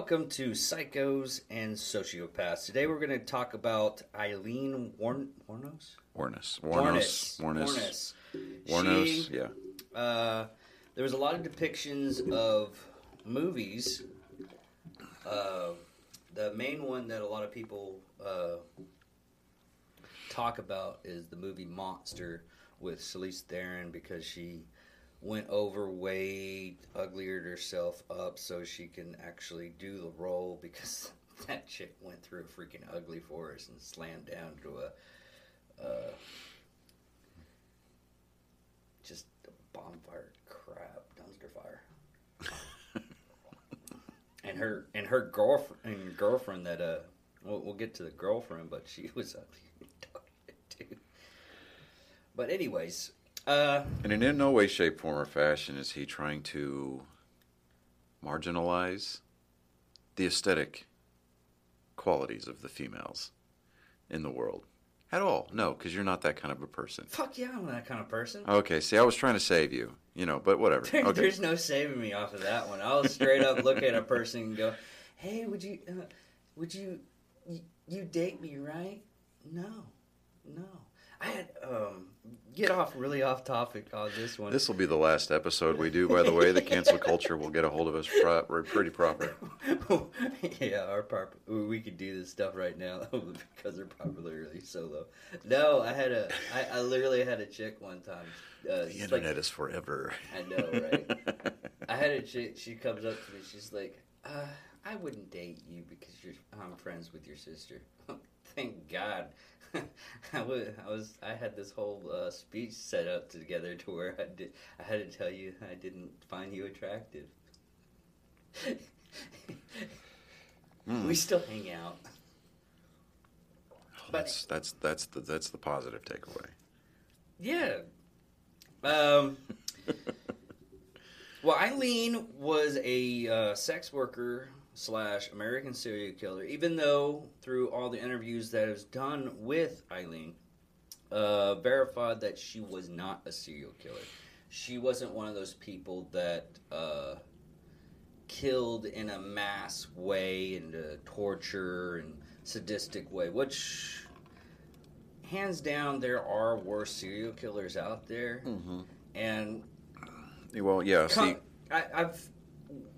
welcome to Psychos and Sociopaths. Today we're going to talk about Aileen Warn- Wuornos? Warnes. Warnes. Warnes. Warnes. Warnes. She- Yeah. uh, there was a lot of depictions of movies. Uh, the main one that a lot of people uh, talk about is the movie Monster with Charlize Theron because she went overweight, ugliered herself up so she can actually do the role because that chick went through a freaking ugly forest and slammed down to a uh, just a bonfire crap dumpster fire. and her and her girlfriend and girlfriend that uh we'll, we'll get to the girlfriend, but she was ugly too. But anyways, uh, And in no way, shape, form, or fashion is he trying to marginalize the aesthetic qualities of the females in the world at all. No, because you're not that kind of a person. fuck yeah, I'm that kind of person. Okay, see, I was trying to save you, you know, but whatever. There- Okay. There's no saving me off of that one. I'll straight up look at a person and go, "Hey, would you, uh, would you, you, you date me, right?" No, no. I had um get off really off topic on this one. This will be the last episode we do, by the way. The cancel culture will get a hold of us pro- pretty proper. yeah, our pop- we could do this stuff right now because they're popularly so low. No, I had a, I, I literally had a chick one time. Uh, The internet like, is forever. I know, right? I had a chick. She comes up to me. She's like, uh, "I wouldn't date you because you're. I'm friends with your sister." Thank God. I was. I was. I had this whole uh, speech set up together to where I did. I had to tell you I didn't find you attractive. Hmm. We still hang out. That's that's that's the that's the positive takeaway. Yeah. Um. well, Aileen was a uh, sex worker slash American serial killer. Even though through all the interviews that was done with Aileen, uh, verified that she was not a serial killer. She wasn't one of those people that uh, killed in a mass way and uh, torture and sadistic way, which hands down there are worse serial killers out there Mm-hmm. and Well, yeah. See, I, I've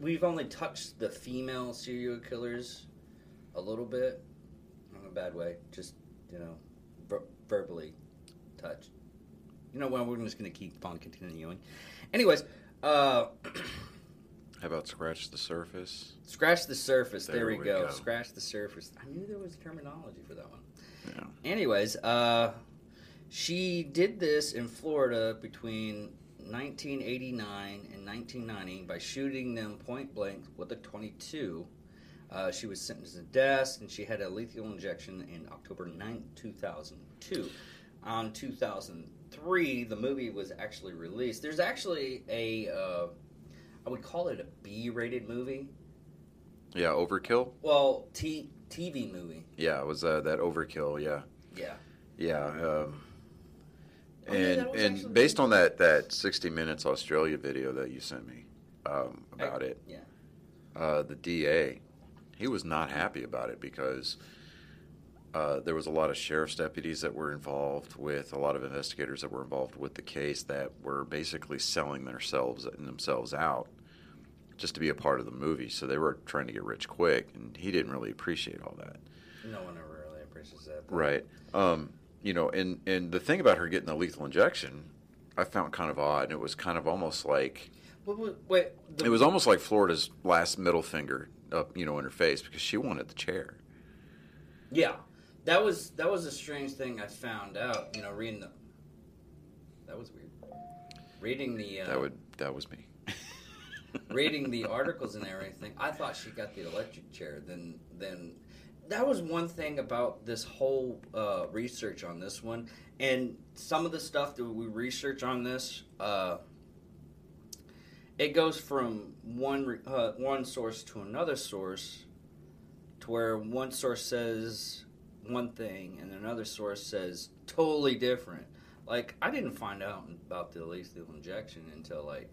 we've only touched the female serial killers a little bit in a bad way just you know ver- verbally touched you know what we're just gonna keep on continuing anyways uh how about scratch the surface? scratch the surface there, There we, we go. go. scratch the surface i knew there was terminology for that one Yeah. Anyways, uh, she did this in Florida between 1989 and 1990 by shooting them point blank with a 22. Uh, she was sentenced to death, and she had a lethal injection in October 9, 2002. On 2003, the movie was actually released. There's actually a, uh, I would call it a B-rated movie. Yeah, overkill. Well, T- TV movie. Yeah, it was uh, that overkill. Yeah, Yeah. yeah. Um, Oh, yeah, and that and based on that that sixty minutes Australia video that you sent me um, about it, Yeah. uh, the DA, he was not happy about it because uh, there was a lot of sheriff's deputies that were involved with a lot of investigators that were involved with the case that were basically selling themselves and themselves out just to be a part of the movie. So they were trying to get rich quick, and he didn't really appreciate all that. No one ever really appreciates that. but- Right. Um, you know, and and the thing about her getting the lethal injection, I found kind of odd. And it was kind of almost like Wait, wait, the- it was almost like Florida's last middle finger up, you know, in her face because she wanted the chair. Yeah, that was that was a strange thing I found out. You know, reading the that was weird. Reading the uh, That would that was me. reading the articles and everything, I thought she got the electric chair. Then then that was one thing about this whole uh, research on this one, and some of the stuff that we research on this. Uh, it goes from one uh, one source to another source, to where one source says one thing and another source says totally different. Like I didn't find out about the lethal injection until like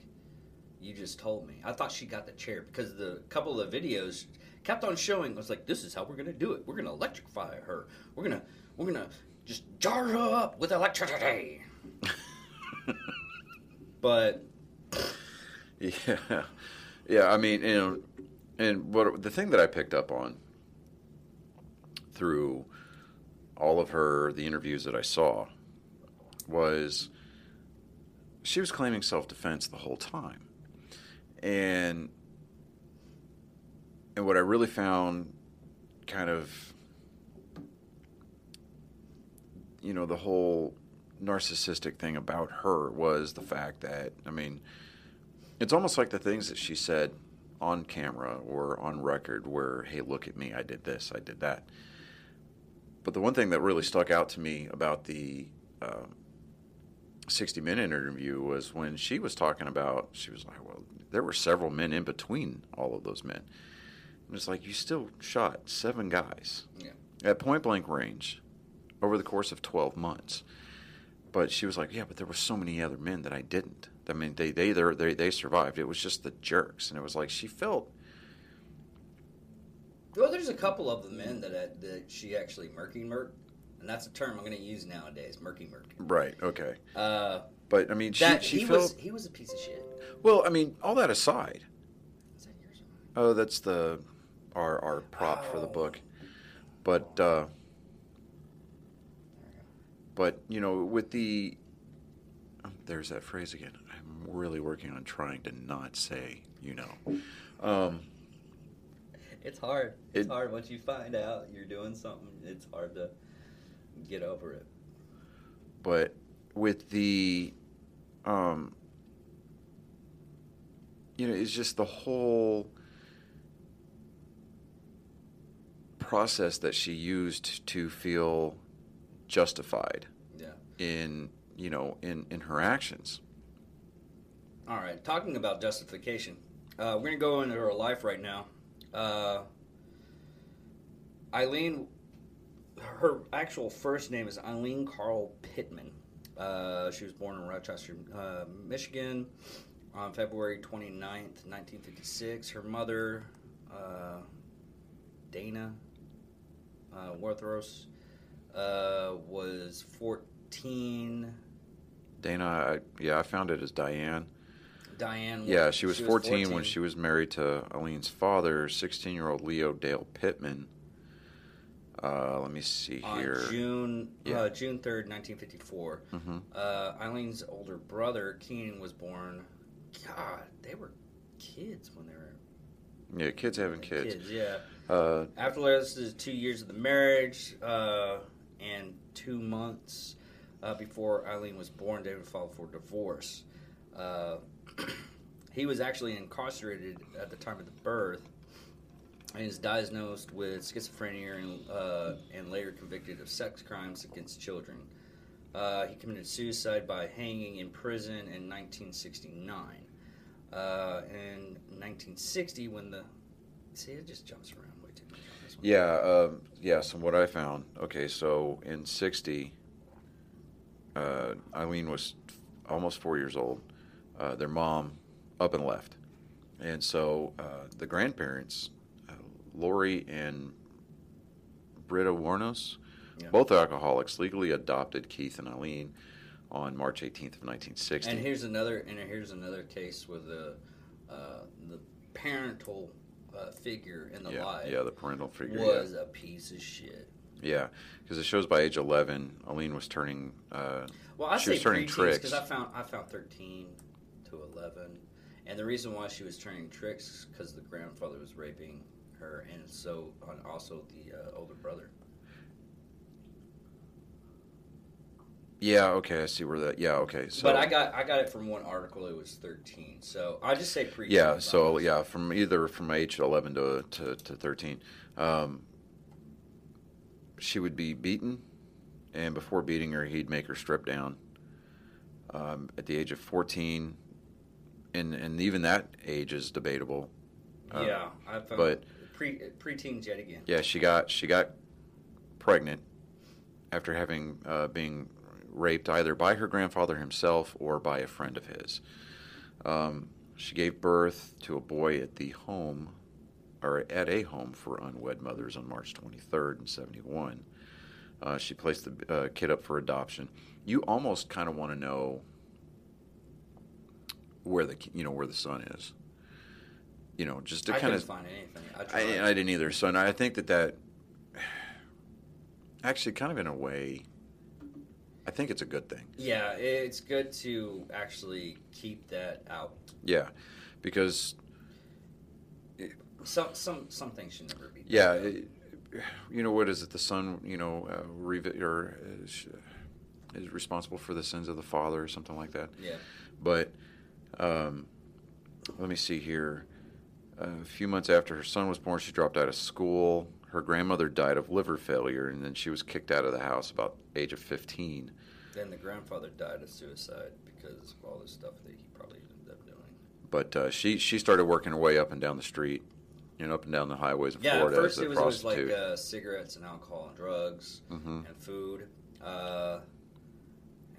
You just told me. I thought she got the chair because the couple of videos kept on showing. I was like, "This is how we're gonna do it. We're gonna electrify her. We're gonna we're gonna just jar her up with electricity." but Yeah, yeah. I mean, you know, and what the thing that I picked up on through all of her the interviews that I saw was she was claiming self defense the whole time, and and what I really found kind of you know the whole narcissistic thing about her was the fact that I mean it's almost like the things that she said on camera or on record where hey look at me I did this I did that. But the one thing that really stuck out to me about the uh, 60 minute interview was when she was talking about she was like well there were several men in between all of those men and it's like you still shot seven guys Yeah. at point blank range over the course of 12 months but she was like yeah but there were so many other men that i didn't i mean they they they, they survived it was just the jerks and it was like she felt well, there's a couple of the men that uh, that she actually murky murk, and that's a term I'm going to use nowadays. Murky murk. right okay Uh, but i mean she, that she he felt was he was a piece of shit. well i mean all that aside Is that yours? oh that's the our our prop for the Oh. book but uh but you know with the um, there's that phrase again i'm really working on trying to not say you know um It's hard. It's It- hard once you find out you're doing something. It's hard to get over it. but with the um you know it's just the whole process that she used to feel justified Yeah. in you know in in her actions All right. Talking about justification, uh, we're gonna go into her life right now. Uh, Aileen, her actual first name is Aileen Carol Pittman. Uh, she was born in Rochester, uh, Michigan, on February 29th, 1956. Her mother, uh, Dana uh, Warthros, uh, was 14. dana I, yeah i found it as diane Diane. yeah she was 14, when she was married to Aileen's father 16 year old leo dale pittman uh, let me see on here June Yeah. uh, June third, nineteen fifty four. hmm Uh, Eileen's older brother Keenan was born. God, they were kids when they were yeah kids having kids, Yeah. Uh, After this is two years of the marriage uh, and two months uh, before Aileen was born, David filed for divorce. Uh, he was actually incarcerated at the time of the birth and is diagnosed with schizophrenia and, uh, and later convicted of sex crimes against children. Uh, he committed suicide by hanging in prison in 1969. Uh, in 1960, when the see it just jumps around way too much on this one. Yeah, um, yes, and what I found. Okay, so in '60, uh, Aileen was almost four years old. Uh, their mom up and left, and so uh, the grandparents, uh, Lauri and Britta Wuornos, Yeah. both alcoholics, legally adopted Keith and Aileen on March 18th of 1960. And here's another and here's another case where the uh, the parental uh, figure in the yeah, life yeah, the parental figure. yeah. was a piece of shit. Yeah, because it shows by age 11, Aileen was turning. Uh, Well, I She say was turning tricks. because I found I found thirteen to eleven, and the reason why she was turning tricks because the grandfather was raping her, and so and also the uh, older brother. Yeah, okay, I see where that. Yeah, okay. So, but I got I got it from one article. It was thirteen, so I just say pre. Yeah, so yeah, from either from age 11 to to, to 13, um, she would be beaten, and before beating her, he'd make her strip down. Um, at the age of 14, and and even that age is debatable. Uh, yeah, I found but- pre preteens yet again. Yeah, she got she got pregnant after having uh, being raped either by her grandfather himself or by a friend of his. Um, she gave birth to a boy at the home, or at a home for unwed mothers on March 23rd in 71. Uh, she placed the uh, kid up for adoption. You almost kind of want to know where the you know where the son is. You know, just to kind of. find anything. I, I. I didn't either. So and I think that that actually kind of in a way, I think it's a good thing. yeah, it's good to actually keep that out. Yeah, because Some some some things should never be. yeah, it, you know what is it? The son, you know, uh, revi- or is, is responsible for the sins of the father, or something like that. yeah. But um, let me see here. A few months after her son was born, she dropped out of school. Her grandmother died of liver failure, and then she was kicked out of the house about age of 15. Then the grandfather died of suicide because of all this stuff that he probably ended up doing. But uh, she she started working her way up and down the street, you know, up and down the highways of Yeah, Florida at first as a it was, it was like uh, cigarettes and alcohol and drugs Mhm. and food, uh,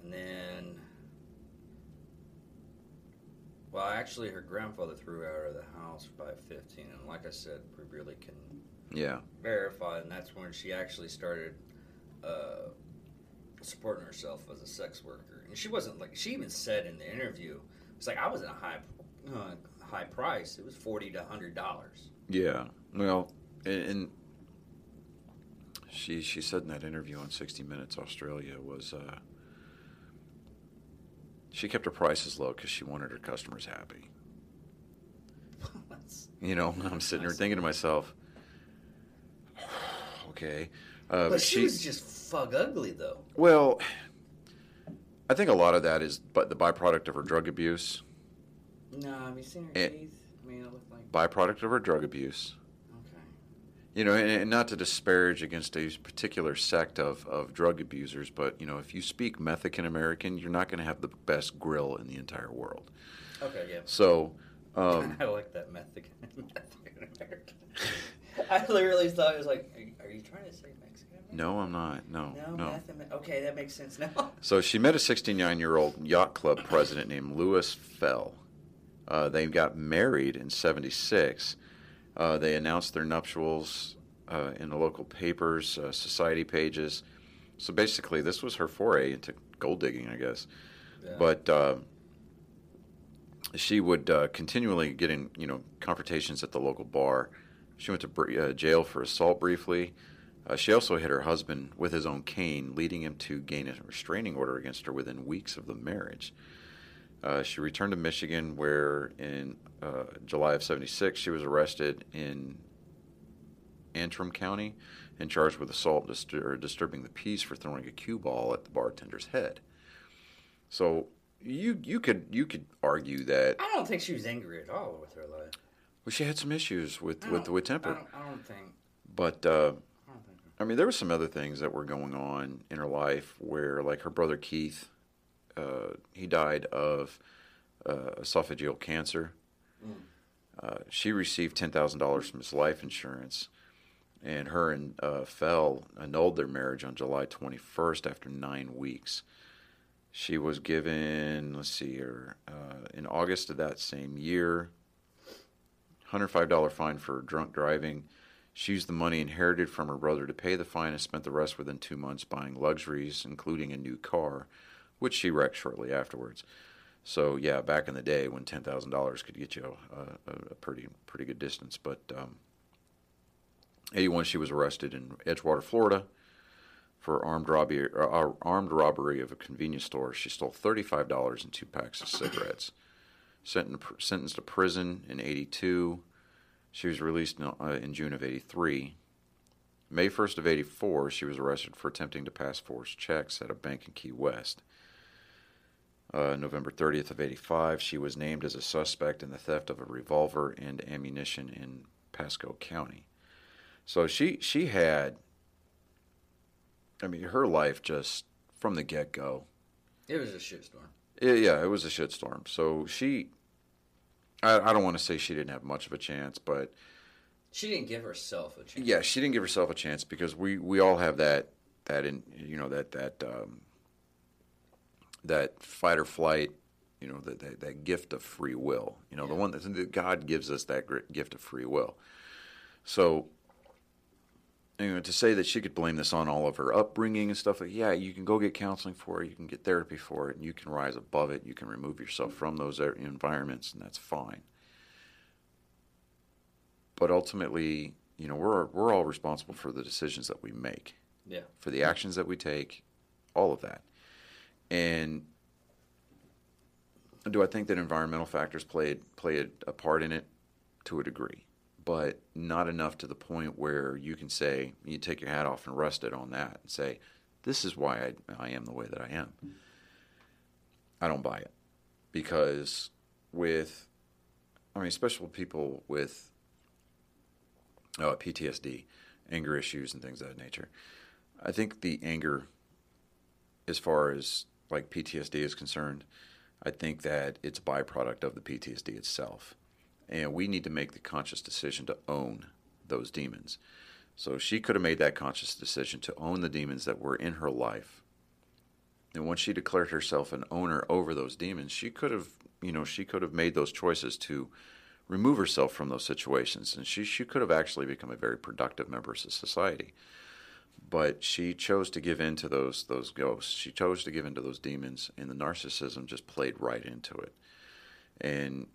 and then, well, actually, her grandfather threw her out of the house by fifteen, and like I said, we really can yeah, verify, and that's when she actually started uh, supporting herself as a sex worker. And she wasn't like she even said in the interview, it's like I wasn't a high uh, high price. It was forty to hundred dollars. yeah. Well, and, and she she said in that interview on 60 Minutes Australia was uh, she kept her prices low because she wanted her customers happy. You know, I'm sitting here thinking to myself, okay, uh, but she, was just fuck ugly though. Well, I think a lot of that is but the byproduct of her drug abuse. No, have you seen her Eh. teeth? I mean, it looked like Byproduct of her drug abuse. okay. You know, and, and not to disparage against a particular sect of, of drug abusers, but you know, if you speak Mexican American, you're not going to have the best grill in the entire world. Okay, yeah. So, um, I like that Mexican American. I literally thought it was like, are, are you trying to say Mexican? No, I'm not. No, No, no. Okay, that makes sense now. So she met a 69 year old yacht club president named Lewis Fell. Uh, they got married in 76. Uh, they announced their nuptials uh, in the local papers, uh, society pages. So basically, this was her foray into gold digging, I guess. Yeah. But uh, she would uh, continually get in, you know, confrontations at the local bar. She went to uh, jail for assault briefly. Uh, she also hit her husband with his own cane, leading him to gain a restraining order against her within weeks of the marriage. Uh, she returned to Michigan, where in uh, July of '76 she was arrested in Antrim County and charged with assault dist- or disturbing the peace for throwing a cue ball at the bartender's head. So you you could you could argue that I don't think she was angry at all with her life. Well, she had some issues with I with don't- I temper, don't, I don't think. but uh, I think. I mean there were some other things that were going on in her life where like her brother Keith, uh, he died of uh, esophageal cancer. Mm. Uh, she received ten thousand dollars from his life insurance, and her and uh, Fell annulled their marriage on July twenty first after nine weeks. She was given, let's see here, uh, in August of that same year, hundred five dollar fine for drunk driving. She used the money inherited from her brother to pay the fine and spent the rest within two months buying luxuries, including a new car, which she wrecked shortly afterwards. So yeah, back in the day when ten thousand dollars could get you a, a, a pretty pretty good distance. But um, eighty one, she was arrested in Edgewater, Florida, for armed robbery uh, armed robbery of a convenience store. She stole thirty five dollars and two packs of cigarettes. Sentenced to prison in eighty two. She was released in, uh, in June of eighty three. May 1st of 84, she was arrested for attempting to pass forged checks at a bank in Key West. Uh, November 30th of 85, she was named as a suspect in the theft of a revolver and ammunition in Pasco County. So she she had I mean her life just from the get-go. It was a shitstorm. Yeah, yeah, it was a shitstorm. So she I, I don't want to say she didn't have much of a chance, but She didn't give herself a chance. yeah, she didn't give herself a chance because we we all have that that in you know that that um, that fight or flight You know, that, that, that gift of free will. You know, the one that God gives us that gift of free will. So, you know, to say that she could blame this on all of her upbringing and stuff like, yeah, you can go get counseling for it, you can get therapy for it, and you can rise above it. You can remove yourself from those er- environments, and that's fine. But ultimately, you know, we're we're all responsible for the decisions that we make, Yeah. for the actions that we take, all of that. And do I think that environmental factors played played a part in it to a degree, but not enough to the point where you can say you take your hat off and rest it on that and say, "This is why I, I am the way that I am." I don't buy it because with, I mean, especially people with uh, PTSD, anger issues, and things of that nature. I think the anger, as far as like PTSD is concerned, I think that it's a byproduct of the PTSD itself. And we need to make the conscious decision to own those demons. So she could have made that conscious decision to own the demons that were in her life. And once she declared herself an owner over those demons, she could have, you know, she could have made those choices to remove herself from those situations. And she, she could have actually become a very productive member of society but she chose to give in to those those ghosts. She chose to give in to those demons, and the narcissism just played right into it. And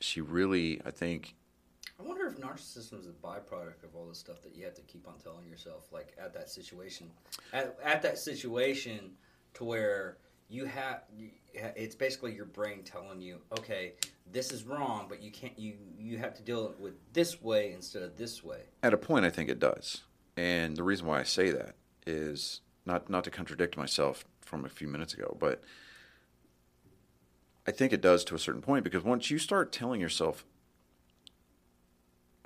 she really, I think, I wonder if narcissism is a byproduct of all the stuff that you have to keep on telling yourself, like at that situation, at, at that situation, to where you have, it's basically your brain telling you, okay, this is wrong, but you can't, you you have to deal with this way instead of this way. at a point, I think it does. And the reason why I say that is not not to contradict myself from a few minutes ago, but I think it does to a certain point because once you start telling yourself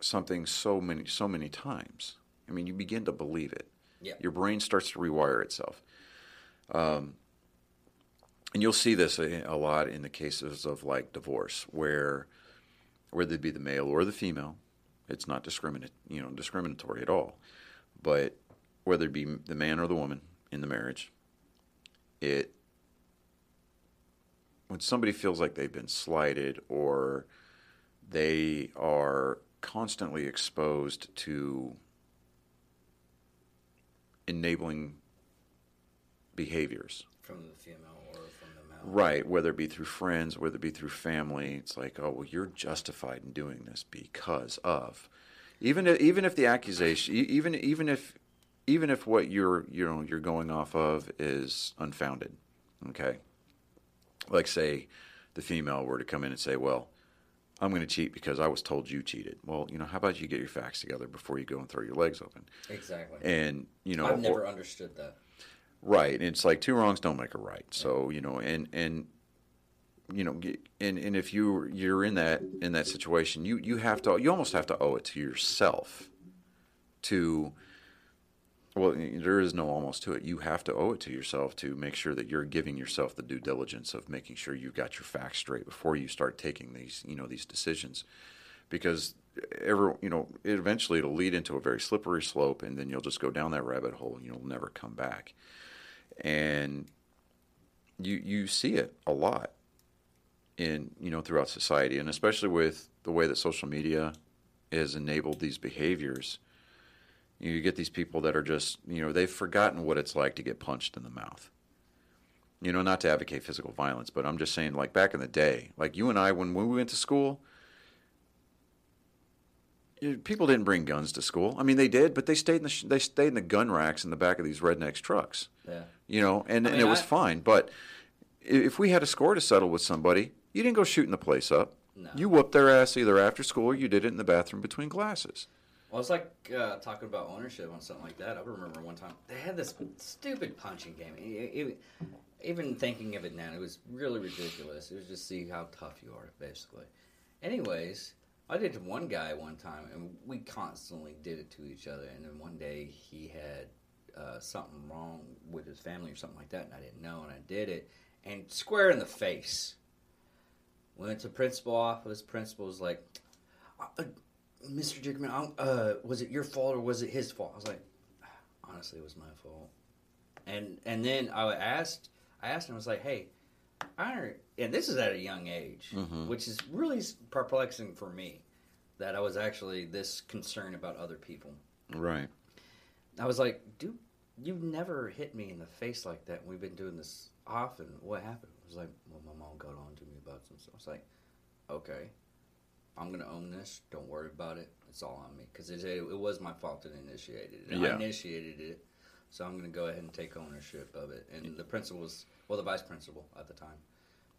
something so many so many times, I mean, you begin to believe it. Yeah. Your brain starts to rewire itself. Um, and you'll see this a, a lot in the cases of like divorce, where whether it be the male or the female, it's not discriminate, you know, discriminatory at all. But whether it be the man or the woman in the marriage, it when somebody feels like they've been slighted or they are constantly exposed to enabling behaviors From the female or from the male. Right, whether it be through friends, whether it be through family, it's like, oh well, you're justified in doing this because of, even if, even if the accusation, even even if even if what you're you know you're going off of is unfounded, okay. Like say, the female were to come in and say, well, I'm going to cheat because I was told you cheated. Well, you know, how about you get your facts together before you go and throw your legs open? Exactly. And you know, I've or- never understood that. Right. And it's like two wrongs don't make a right. So, you know, and, and, you know, and, and if you, you're in that, in that situation, you, you have to, you almost have to owe it to yourself to, well, there is no almost to it. You have to owe it to yourself to make sure that you're giving yourself the due diligence of making sure you've got your facts straight before you start taking these, you know, these decisions. Because ever, you know, it eventually it'll lead into a very slippery slope, and then you'll just go down that rabbit hole, and you'll never come back and you you see it a lot in you know throughout society and especially with the way that social media has enabled these behaviors you get these people that are just you know they've forgotten what it's like to get punched in the mouth you know not to advocate physical violence but i'm just saying like back in the day like you and i when we went to school people didn't bring guns to school i mean they did but they stayed in the sh- they stayed in the gun racks in the back of these rednecks trucks Yeah. you know, and, I and mean, it was fine. But if we had a score to settle with somebody, you didn't go shooting the place up. No. You whooped their ass either after school or you did it in the bathroom between classes. Well, it's like uh, talking about ownership on something like that. I remember one time they had this stupid punching game. It- it- even thinking of it now, it was really ridiculous. It was just see how tough you are, basically. Anyways, I did to one guy one time, and we constantly did it to each other. And then one day he had uh, something wrong with his family or something like that, and I didn't know, and I did it, and square in the face. Went to principal office. Principal was like, uh, Mr. Dickerman, uh, was it your fault or was it his fault? I was like, honestly, it was my fault. And and then I asked, I asked him, I was like, hey, I and this is at a young age, Mhm. which is really perplexing for me that I was actually this concerned about other people. Right. I was like, dude, you never hit me in the face like that. We've been doing this often. What happened? I was like, well, my mom got on to me about some stuff. I was like, okay, I'm going to own this. Don't worry about it. It's all on me. Because it, it was my fault that initiated it. Yeah. I initiated it. So I'm going to go ahead and take ownership of it. And the principal was, well, the vice principal at the time,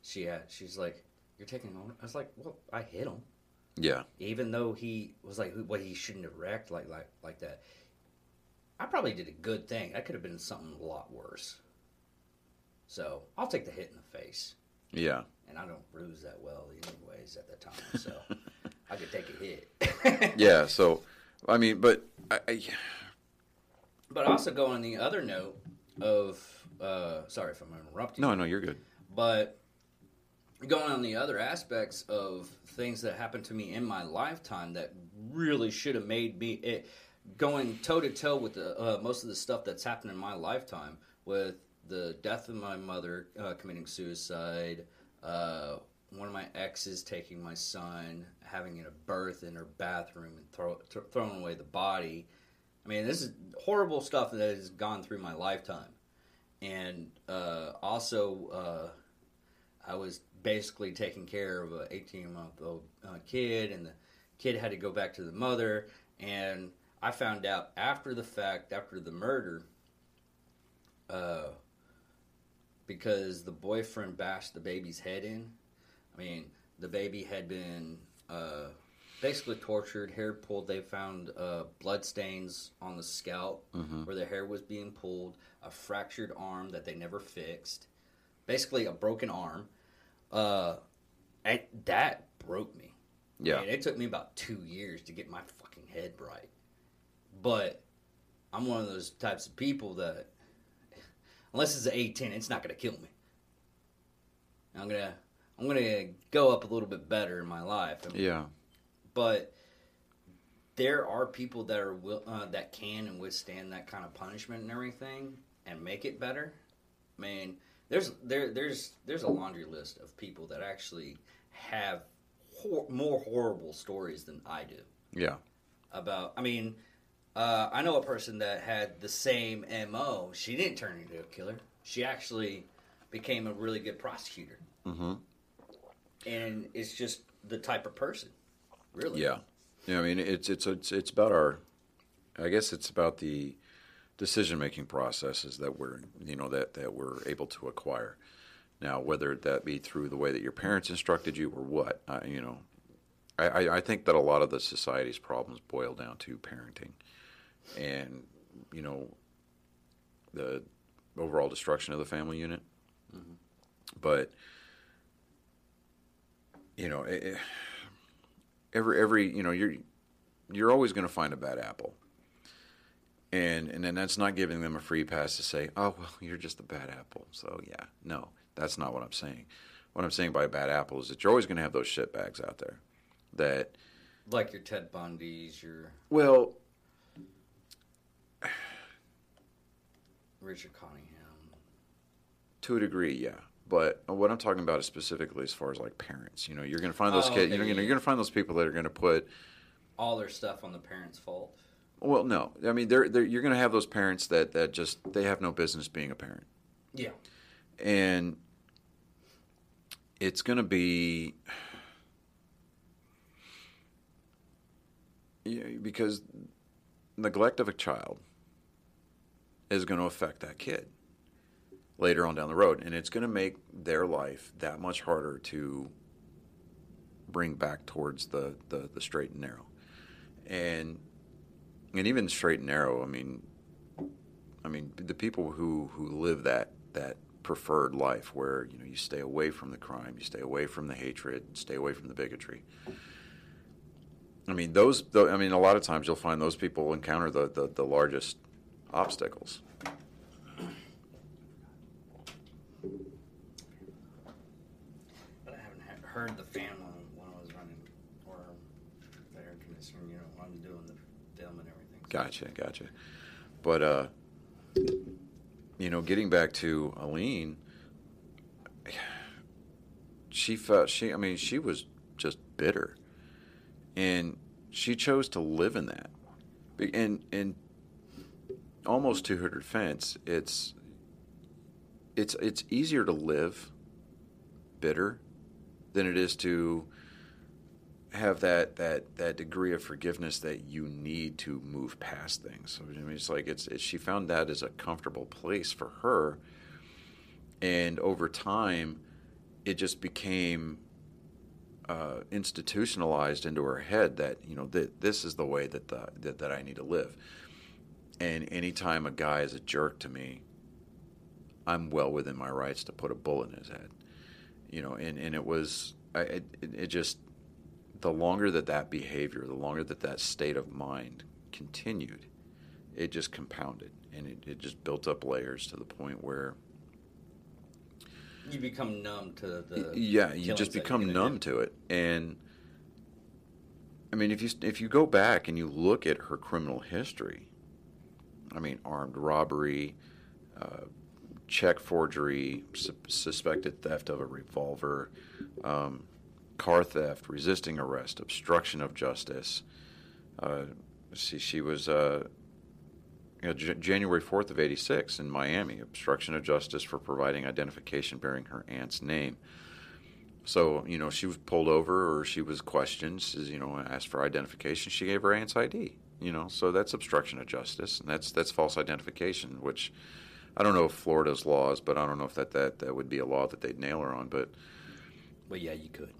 she had, she's like, you're taking ownership? I was like, well, I hit him Yeah. even though he was like, well, he shouldn't have wrecked like like like that. I probably did a good thing. That could have been something a lot worse. So I'll take the hit in the face, Yeah. and I don't bruise that well, anyways, at the time. So I could take a hit. Yeah. So, I mean, but I, I But also go on the other note of, uh, sorry if I'm interrupting. no, no, you're good. But going on the other aspects of things that happened to me in my lifetime that really should have made me it, going toe to toe with the, uh, most of the stuff that's happened in my lifetime with the death of my mother uh, committing suicide, uh, one of my exes taking my son, having it a birth in her bathroom and throw, th- throwing away the body. I mean, this is horrible stuff that has gone through my lifetime. And uh, also, uh, I was basically taking care of a 18 month old uh, kid, and the kid had to go back to the mother. And I found out after the fact, after the murder, uh, because the boyfriend bashed the baby's head in. I mean, the baby had been uh, basically tortured, hair pulled. They found uh, blood stains on the scalp Mhm. where the hair was being pulled, a fractured arm that they never fixed, basically a broken arm. Uh, and that broke me. Yeah. And it took me about two years to get my fucking head right. But I'm one of those types of people that, unless it's an A10, it's not going to kill me. I'm gonna, I'm gonna go up a little bit better in my life. And- Yeah. But there are people that are will, uh, that can and withstand that kind of punishment and everything and make it better. I mean, there's there there's there's a laundry list of people that actually have hor- more horrible stories than I do Yeah. about. I mean, uh, I know a person that had the same mo. She didn't turn into a killer. She actually became a really good prosecutor, Mm-hmm. And it's just the type of person, really. Yeah. Yeah. I mean, it's it's it's it's about our. I guess it's about the decision making processes that we're you know that that we're able to acquire. Now, whether that be through the way that your parents instructed you or what, I, you know, I, I, I think that a lot of the society's problems boil down to parenting, and you know, the overall destruction of the family unit. Mm-hmm. But you know, it, it- every every you know you're you're always going to find a bad apple. And and then that's not giving them a free pass to say, "Oh, well, you're just a bad apple." So, yeah. No, that's not what I'm saying. What I'm saying by a bad apple is that you're always going to have those shit bags out there that like your Ted Bundy's, your well, Richard Cunningham. to a degree, yeah. But what I'm talking about is specifically as far as like parents. You know, you're going to find those Oh, kids. You're going you're going to find those people that are going to put All their stuff on the parents' fault. Well, no. I mean, they're, they're, you're going to have those parents that, that just they have no business being a parent, Yeah. and it's going to be because neglect of a child is going to affect that kid later on down the road, and it's going to make their life that much harder to bring back towards the, the, the straight and narrow, and and even straight and narrow. I mean, I mean the people who who live that that preferred life, where you know you stay away from the crime, you stay away from the hatred, stay away from the bigotry. I mean, those. tho- I mean, a lot of times you'll find those people encounter the the, the largest obstacles. But I haven't ha- heard the fan when, when I was running or the air conditioner, you know, when I'm doing the film and everything. Gotcha, gotcha. But uh, you know, getting back to Aileen, she felt she. I mean, she was just bitter, and she chose to live in that. And and almost to her defense, it's it's it's easier to live bitter than it is to have that that that degree of forgiveness that you need to move past things. I mean, it's like it's, it's she found that as a comfortable place for her, and over time, it just became uh, institutionalized into her head that you know that this is the way that the that, that I need to live. And anytime a guy is a jerk to me, I'm well within my rights to put a bullet in his head. You know, and, and it was I it, it just the longer that that behavior, the longer that that state of mind continued, it just compounded and it, it just built up layers to the point where You become numb to the. yeah, you just become numb to it. And I mean, if you if you go back and you look at her criminal history, I mean, armed robbery, uh, check forgery, su- suspected theft of a revolver, um, car theft, resisting arrest, obstruction of justice. Uh, see, she was. Uh, you know, J- January 4th of 86 in Miami, obstruction of justice for providing identification bearing her aunt's name. So, you know, she was pulled over or she was questioned, says, you know, asked for identification. She gave her aunt's ID, you know, so that's obstruction of justice and that's that's false identification, which I don't know if Florida's laws, but I don't know if that, that, that would be a law that they'd nail her on. But, Well, yeah, you could.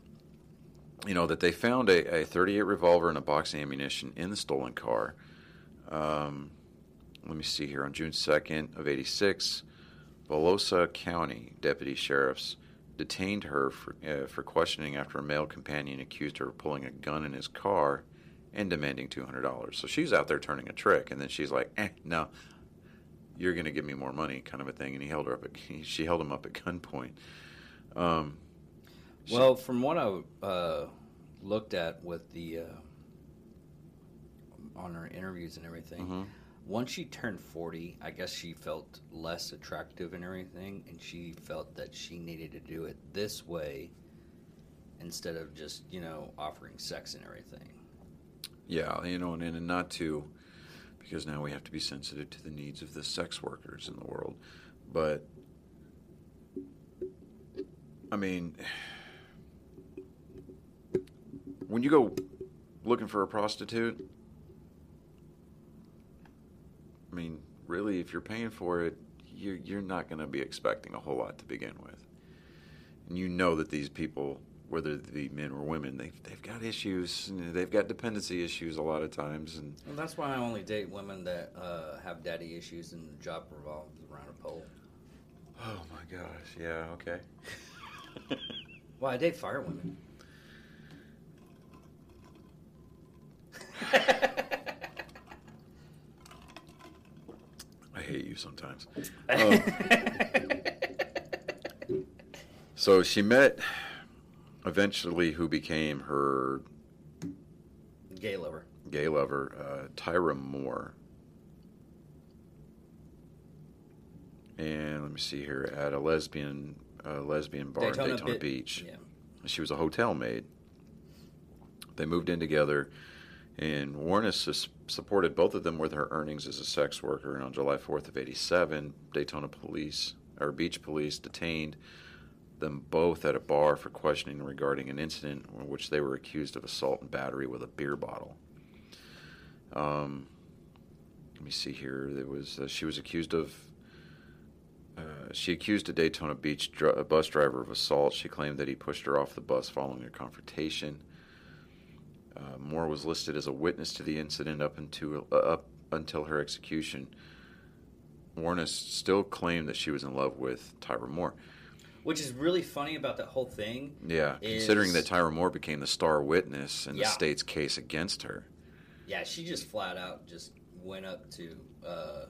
you know, that they found a, a 38 revolver and a box of ammunition in the stolen car. Um, let me see here. On June 2nd of 86, Volusia County deputy sheriffs detained her for, uh, for questioning after a male companion accused her of pulling a gun in his car and demanding $200. So she's out there turning a trick, and then she's like, eh, no, you're going to give me more money, kind of a thing. And he held her up. At, she held him up at gunpoint. Um, she- Well, from what I uh, looked at with the uh, on her interviews and everything, Mhm. once she turned forty, I guess she felt less attractive and everything, and she felt that she needed to do it this way instead of just you know offering sex and everything. Yeah, you know, and, and not to, because now we have to be sensitive to the needs of the sex workers in the world. But, I mean, when you go looking for a prostitute, I mean, really, if you're paying for it, you're, you're not going to be expecting a whole lot to begin with. And you know that these people, whether they be men or women, they've, they've got issues. They've got dependency issues a lot of times. And Well, that's why I only date women that uh, have daddy issues and the job revolves around a pole. oh my gosh, yeah, okay. Well, I date fire women. I hate you sometimes. Um, so she met eventually who became her Gay lover. gay lover, uh, Tyria Moore. And let me see here at a lesbian uh, lesbian bar in Daytona Beach. Yeah. She was a hotel maid. They moved in together, and Warnes sus- supported both of them with her earnings as a sex worker. And on July 4th of '87, Daytona police or beach police detained them both at a bar for questioning regarding an incident in which they were accused of assault and battery with a beer bottle. Um, let me see here. There was uh, she was accused of. Uh, she accused a Daytona Beach dr- bus driver of assault. She claimed that he pushed her off the bus following a confrontation. Uh, Moore was listed as a witness to the incident up until uh, up until her execution. Warnes still claimed that she was in love with Tyria Moore. Which is really funny about that whole thing. Yeah, Is- considering that Tyria Moore became the star witness in Yeah. the state's case against her. Yeah, she just flat out just went up to uh,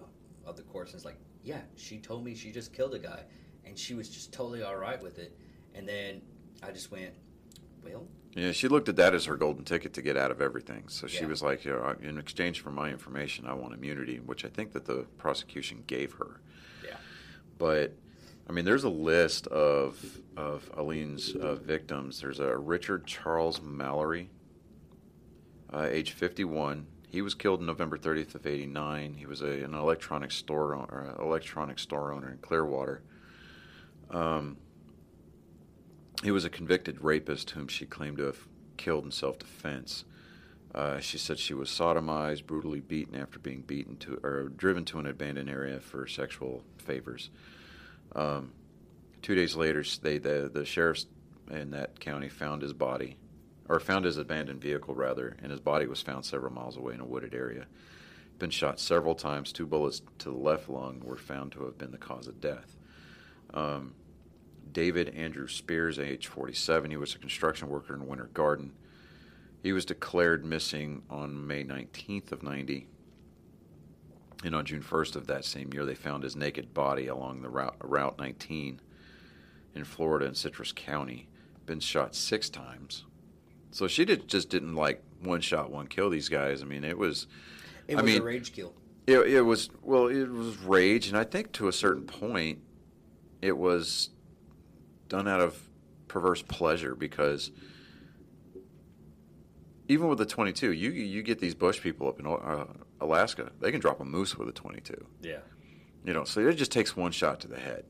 of the course and was like, "Yeah, she told me she just killed a guy, and she was just totally all right with it." And then I just went, "Well, Yeah, she looked at that as her golden ticket to get out of everything. So she Yeah. was like, you know, in exchange for my information, I want immunity, which I think that the prosecution gave her. yeah, But I mean, there's a list of of Aileen's uh, victims. There's a Richard Charles Mallory, uh, age 51. He was killed November 30th of 89. He was a, an electronic store owner, electronic store owner in Clearwater. Um, he was a convicted rapist whom she claimed to have killed in self-defense. Uh, she said she was sodomized, brutally beaten after being beaten to or driven to an abandoned area for sexual favors. Um, two days later, they the the sheriffs in that county found his body, or found his abandoned vehicle rather, and his body was found several miles away in a wooded area. Been shot several times. Two bullets to the left lung were found to have been the cause of death. Um, David Andrew Spears, age 47, he was a construction worker in Winter Garden. He was declared missing on May 19th of 90. And on June 1st of that same year, they found his naked body along the route, route 19 in Florida in Citrus County. Been shot six times. So she did, just didn't like one shot, one kill these guys. I mean, it was. It I was mean, a rage kill. It, it was well, it was rage, and I think to a certain point, it was done out of perverse pleasure because even with the 22, you you get these bush people up in uh, Alaska, they can drop a moose with a 22. Yeah. You know, so it just takes one shot to the head.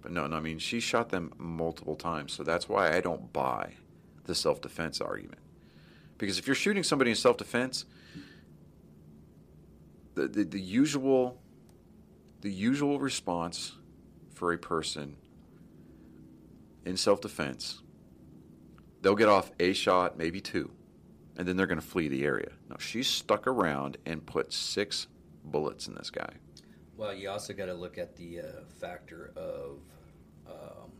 But no, no, I mean, she shot them multiple times, so that's why I don't buy the self defense argument. Because if you're shooting somebody in self defense, the, the, the usual the usual response for a person in self defense, they'll get off a shot, maybe two, and then they're going to flee the area. Now, she stuck around and put six bullets in this guy. Well, you also got to look at the uh, factor of um,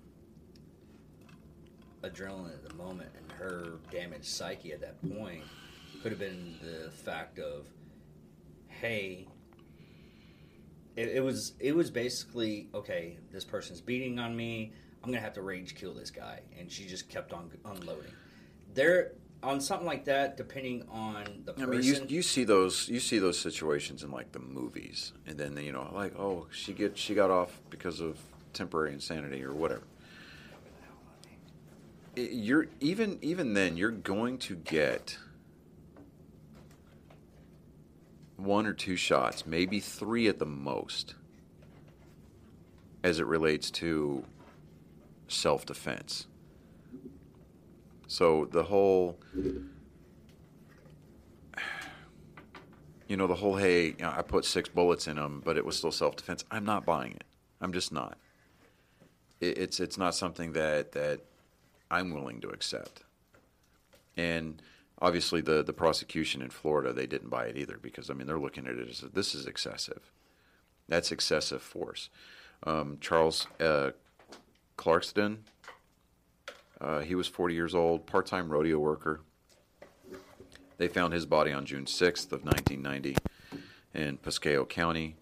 adrenaline at the moment, and her damaged psyche at that point could have been the fact of, hey, it, it was it was basically okay. This person's beating on me. I'm gonna have to rage kill this guy, and she just kept on unloading. There on something like that, depending on the person. I mean, you, you see those you see those situations in like the movies, and then you know, like oh, she get she got off because of temporary insanity or whatever. You're even even then you're going to get one or two shots, maybe three at the most, as it relates to self defense. So the whole you know, the whole hey, you know, I put six bullets in him, but it was still self defense. I'm not buying it. I'm just not. It, it's it's not something that that I'm willing to accept. And obviously, the the prosecution in Florida they didn't buy it either because I mean they're looking at it as this is excessive. That's excessive force. Um, Charles uh, Clarkston, uh, he was 40 years old, part time rodeo worker. They found his body on June 6th of 1990 in Pasco County.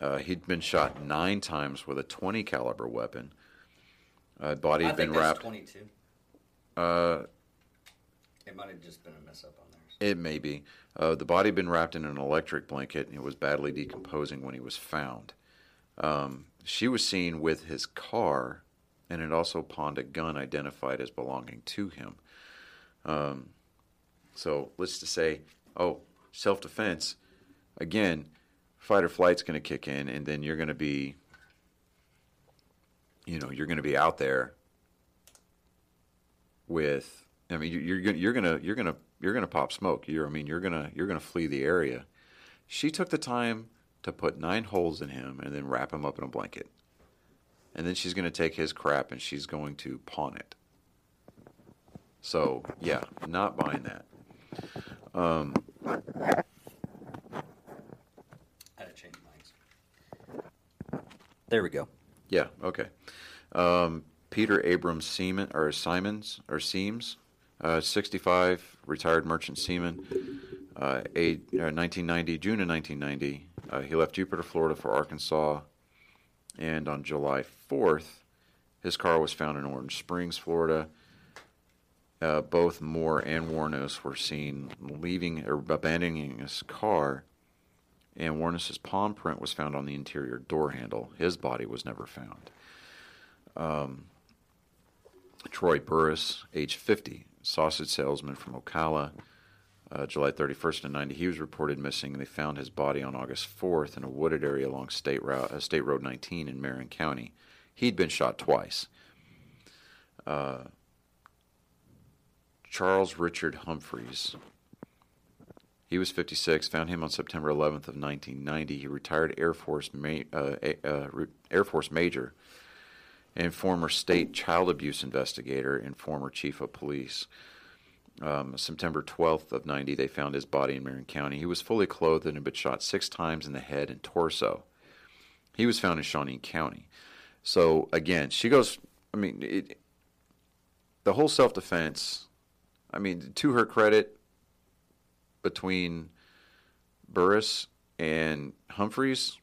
Uh, he'd been shot nine times with a 20 caliber weapon. Uh, body I had think been wrapped. 22. Uh, It might have just been a mess up on theirs. it may be. Uh, the body had been wrapped in an electric blanket and it was badly decomposing when he was found. Um, she was seen with his car and it also pawned a gun identified as belonging to him. Um, so let's just say, oh, self defense. Again, fight or flight's going to kick in, and then you're going to be, you know, you're going to be out there with. I mean, you- you're you're gonna, you're gonna, you're gonna pop smoke. You're, I mean, you're gonna, you're gonna flee the area. She took the time to put nine holes in him and then wrap him up in a blanket, and then she's going to take his crap and she's going to pawn it. So yeah, not buying that. Um, I had to change mics. There we go. yeah, okay. Um, Peter Abrams Seaman or Simons or Seams, uh, 65, retired merchant seaman. Uh, eight, uh, 1990, June of 1990, uh, he left Jupiter, Florida for Arkansas, and on July 4th, his car was found in Orange Springs, Florida. Uh, both Moore and Wuornos were seen leaving or abandoning his car and Wuornos's palm print was found on the interior door handle. His body was never found. Um, Troy Burress, age 50, sausage salesman from Ocala, uh, July 31st of 90. He was reported missing. They found his body on August 4th in a wooded area along State, Route, uh, State Road 19 in Marion County. He'd been shot twice. Uh, Charles Richard Humphreys. He was 56. Found him on September 11th of 1990. He retired Air Force ma- uh, uh, Air Force major and former state child abuse investigator and former chief of police. Um, September 12th of 90, they found his body in Marion County. He was fully clothed and had been shot six times in the head and torso. He was found in Shawnee County. So again, she goes. I mean, it, the whole self-defense. I mean, to her credit, between Burress and Humphreys,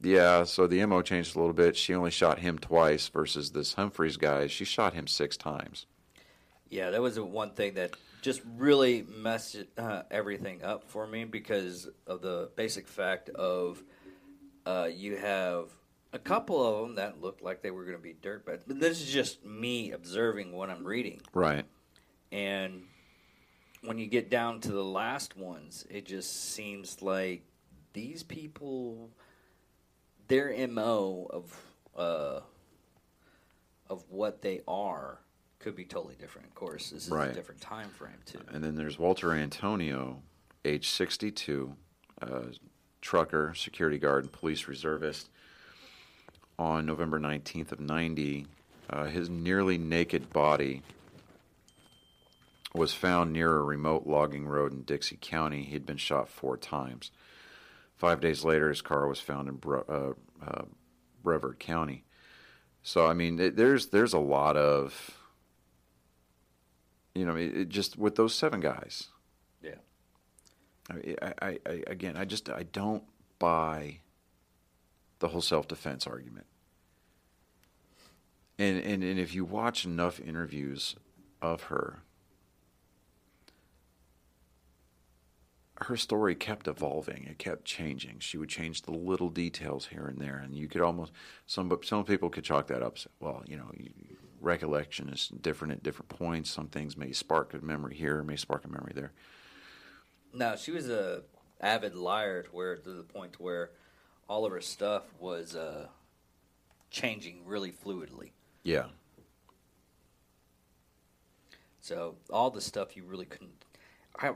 yeah, so the MO changed a little bit. She only shot him twice versus this Humphreys guy. She shot him six times. Yeah, that was the one thing that just really messed uh, everything up for me because of the basic fact of uh, you have a couple of them that looked like they were going to be dirt But this is just me observing what I'm reading. Right. And when you get down to the last ones, it just seems like these people their mo of uh, of what they are could be totally different. Of course, this is right. a different time frame too. And then there's Walter Antonio, age 62, uh, trucker, security guard, and police reservist. On November 19th of 90, uh, his nearly naked body was found near a remote logging road in Dixie County. He had been shot four times. Five days later, his car was found in Bre- uh, uh, Brevard County. So I mean, it, there's there's a lot of you know, it, it just with those seven guys. Yeah. I, I, I, again, I just I don't buy the whole self defense argument. And, and and if you watch enough interviews of her, her story kept evolving. It kept changing. She would change the little details here and there, and you could almost some some people could chalk that up. Well, you know, recollection is different at different points. Some things may spark a memory here, may spark a memory there. No, she was a avid liar to where to the point where all of her stuff was uh, changing really fluidly. Yeah. So all the stuff you really couldn't. I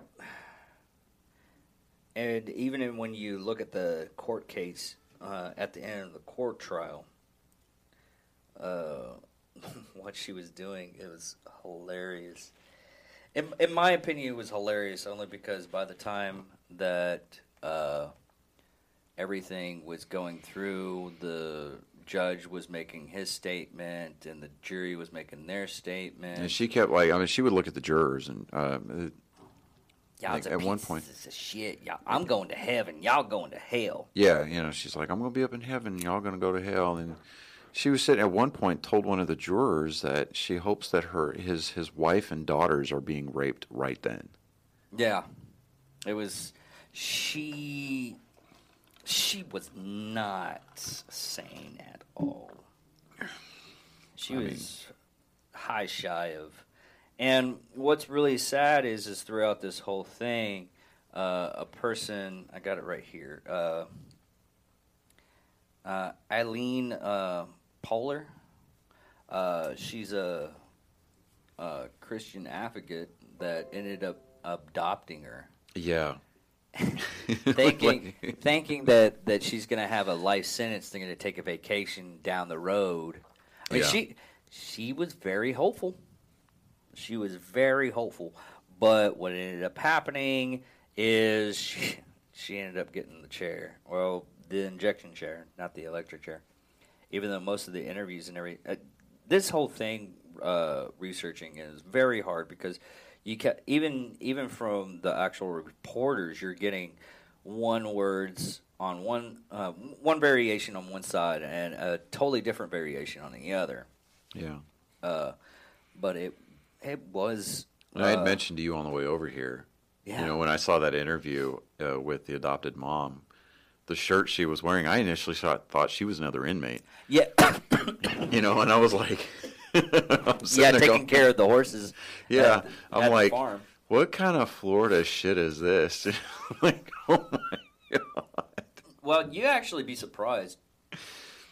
and even when you look at the court case uh, at the end of the court trial, uh, what she was doing, it was hilarious. In, in my opinion, it was hilarious only because by the time that uh, everything was going through, the judge was making his statement and the jury was making their statement. And she kept like, I mean, she would look at the jurors and uh, Y'all like at one point, of shit. Y'all, I'm going to heaven. Y'all going to hell. Yeah, you know, she's like, I'm going to be up in heaven. Y'all going to go to hell. And she was sitting at one point told one of the jurors that she hopes that her his his wife and daughters are being raped right then. Yeah, it was she. She was not sane at all. She I was mean, high shy of and what's really sad is, is throughout this whole thing, uh, a person, I got it right here, uh, uh, Eileen uh, Poehler. Uh, she's a, a, Christian advocate that ended up adopting her. Yeah. thinking, thinking that, that she's going to have a life sentence, they're going to take a vacation down the road. I mean, yeah. she she was very hopeful. She was very hopeful, but what ended up happening is she, she ended up getting the chair. Well, the injection chair, not the electric chair. Even though most of the interviews and every uh, this whole thing uh, researching is very hard because you can even even from the actual reporters, you're getting one words on one uh, one variation on one side and a totally different variation on the other. Yeah. Uh, but it it was. Uh, I had uh, mentioned to you on the way over here. Yeah. You know, when I saw that interview uh, with the adopted mom, the shirt she was wearing, I initially thought, thought she was another inmate. Yeah, You know, and I was like, yeah, taking going, care of the horses. Yeah, at- I'm at the like, farm. what kind of Florida shit is this? like, oh my god. Well, you actually be surprised.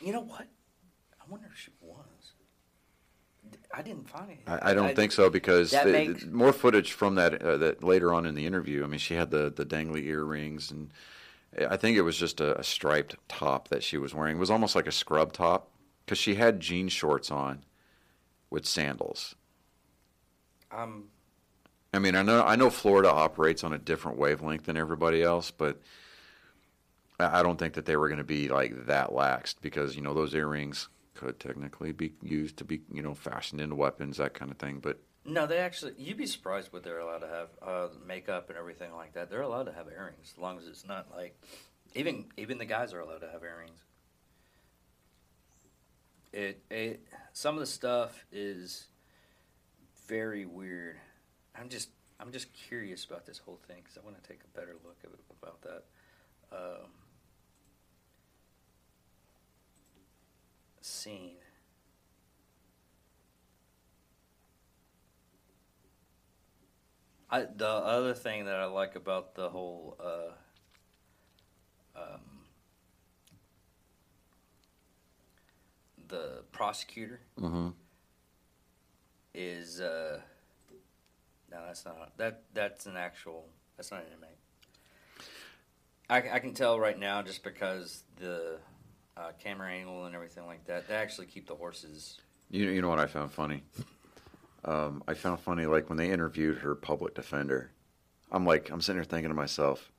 You know what? I wonder if she was. I didn't find it. I, I don't think so because the, makes- more footage from that uh, that later on in the interview. I mean, she had the the dangly earrings, and I think it was just a, a striped top that she was wearing. It was almost like a scrub top because she had jean shorts on with sandals. Um, I mean, I know I know Florida operates on a different wavelength than everybody else, but I don't think that they were going to be like that laxed because you know those earrings could technically be used to be you know fashioned into weapons, that kind of thing. But no, they actually. You'd be surprised what they're allowed to have. Uh, makeup and everything like that. They're allowed to have earrings as long as it's not like. Even even the guys are allowed to have earrings. It it some of the stuff is very weird. I'm just I'm just curious about this whole thing because I want to take a better look about that. Um, scene. I, the other thing that I like about the whole uh, um, the prosecutor mm-hmm. is uh, no, that's not that. That's an actual. That's not an inmate. I, I can tell right now just because the uh, camera angle and everything like that. They actually keep the horses. You you know what I found funny? Um, I found funny like when they interviewed her public defender. I'm like I'm sitting here thinking to myself,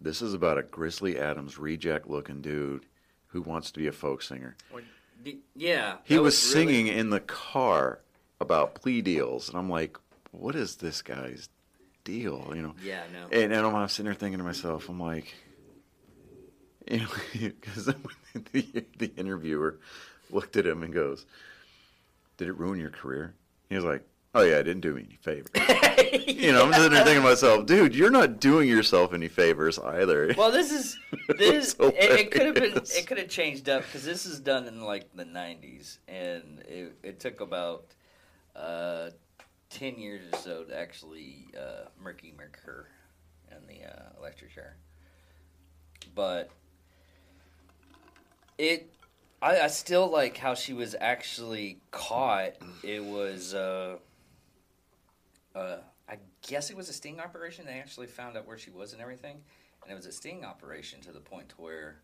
this is about a Grizzly Adams reject looking dude who wants to be a folk singer. Yeah, He that was, really- singing in the car about plea deals, and I'm like, what is this guy's deal? You know, Yeah, no. and, and I'm sitting there thinking to myself, I'm like, you know, because the, the interviewer looked at him and goes, "Did it ruin your career?" He was like, "Oh yeah, it didn't do me any favors." You know, I'm sitting there thinking to myself, "Dude, you're not doing yourself any favors either." Well, this is It this. it, it could have been. It could have changed up because this is done in like the '90s, and it, it took about uh, ten years or so to actually uh, murky murk her in the uh, electric chair. But it, I, I still like how she was actually caught. It was. Uh, uh, I guess it was a sting operation. They actually found out where she was and everything, and it was a sting operation to the point to where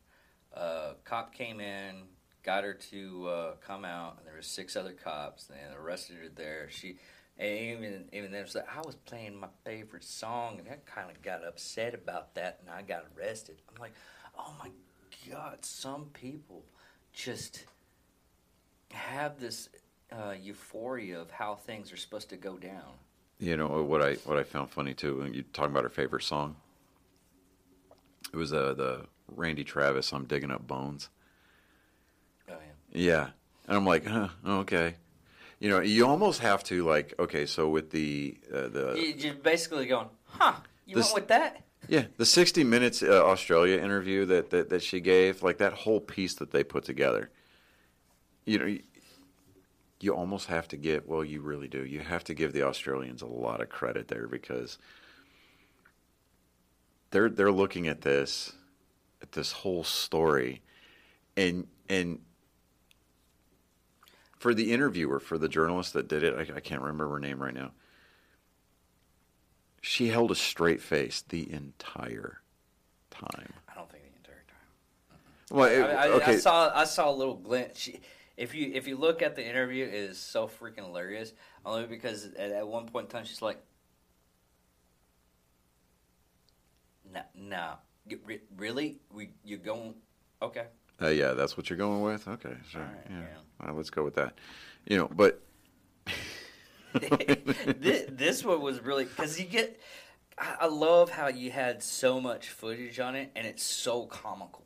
uh, cop came in, got her to uh, come out, and there were six other cops. and arrested her there. She and even even then was like I was playing my favorite song, and I kind of got upset about that, and I got arrested. I'm like, oh my god, some people just have this uh, euphoria of how things are supposed to go down. You know what I what I found funny too. When you talking about her favorite song, it was uh, the Randy Travis. I'm digging up bones. Oh yeah. Yeah, and I'm like, huh, okay. You know, you almost have to like, okay, so with the uh, the You- You're basically going, huh? You This- went with that? yeah the 60 minutes uh, Australia interview that, that that she gave, like that whole piece that they put together. You know, you, almost have to get well, you really do. You have to give the Australians a lot of credit there because they're they're looking at this at this whole story and and for the interviewer for the journalist that did it I, I can't remember her name right now she held a straight face the entire time I don't think the entire time. well I, I, okay I saw I saw a little glint. She, if you if you look at the interview, it is so freaking hilarious. Only because at, at one point in time she's like, "No, no, You- re- really? We you going? Okay, uh, yeah that's what you're going with okay sure All right, yeah, yeah. Let's go with that you know but this, this one was really because you get. I love how you had so much footage on it, and it's so comical.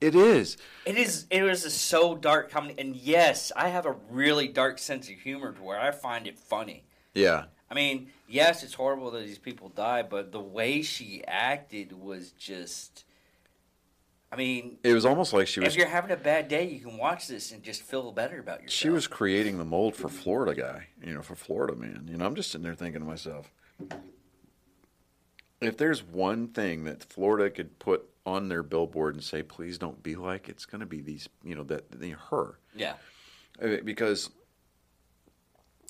It is It is. It was a so dark comedy, and yes, I have a really dark sense of humor to where I find it funny. yeah I mean, yes, it's horrible that these people die, but the way she acted was just I mean, It was almost like she was if you're having a bad day, you can watch this and just feel better about yourself. she was creating the mold for Florida guy, you know, for Florida man. You know, I'm just sitting there thinking to myself, if there's one thing that Florida could put on their billboard and say, please don't be like, it's going to be these, you know, that the, her, yeah, because,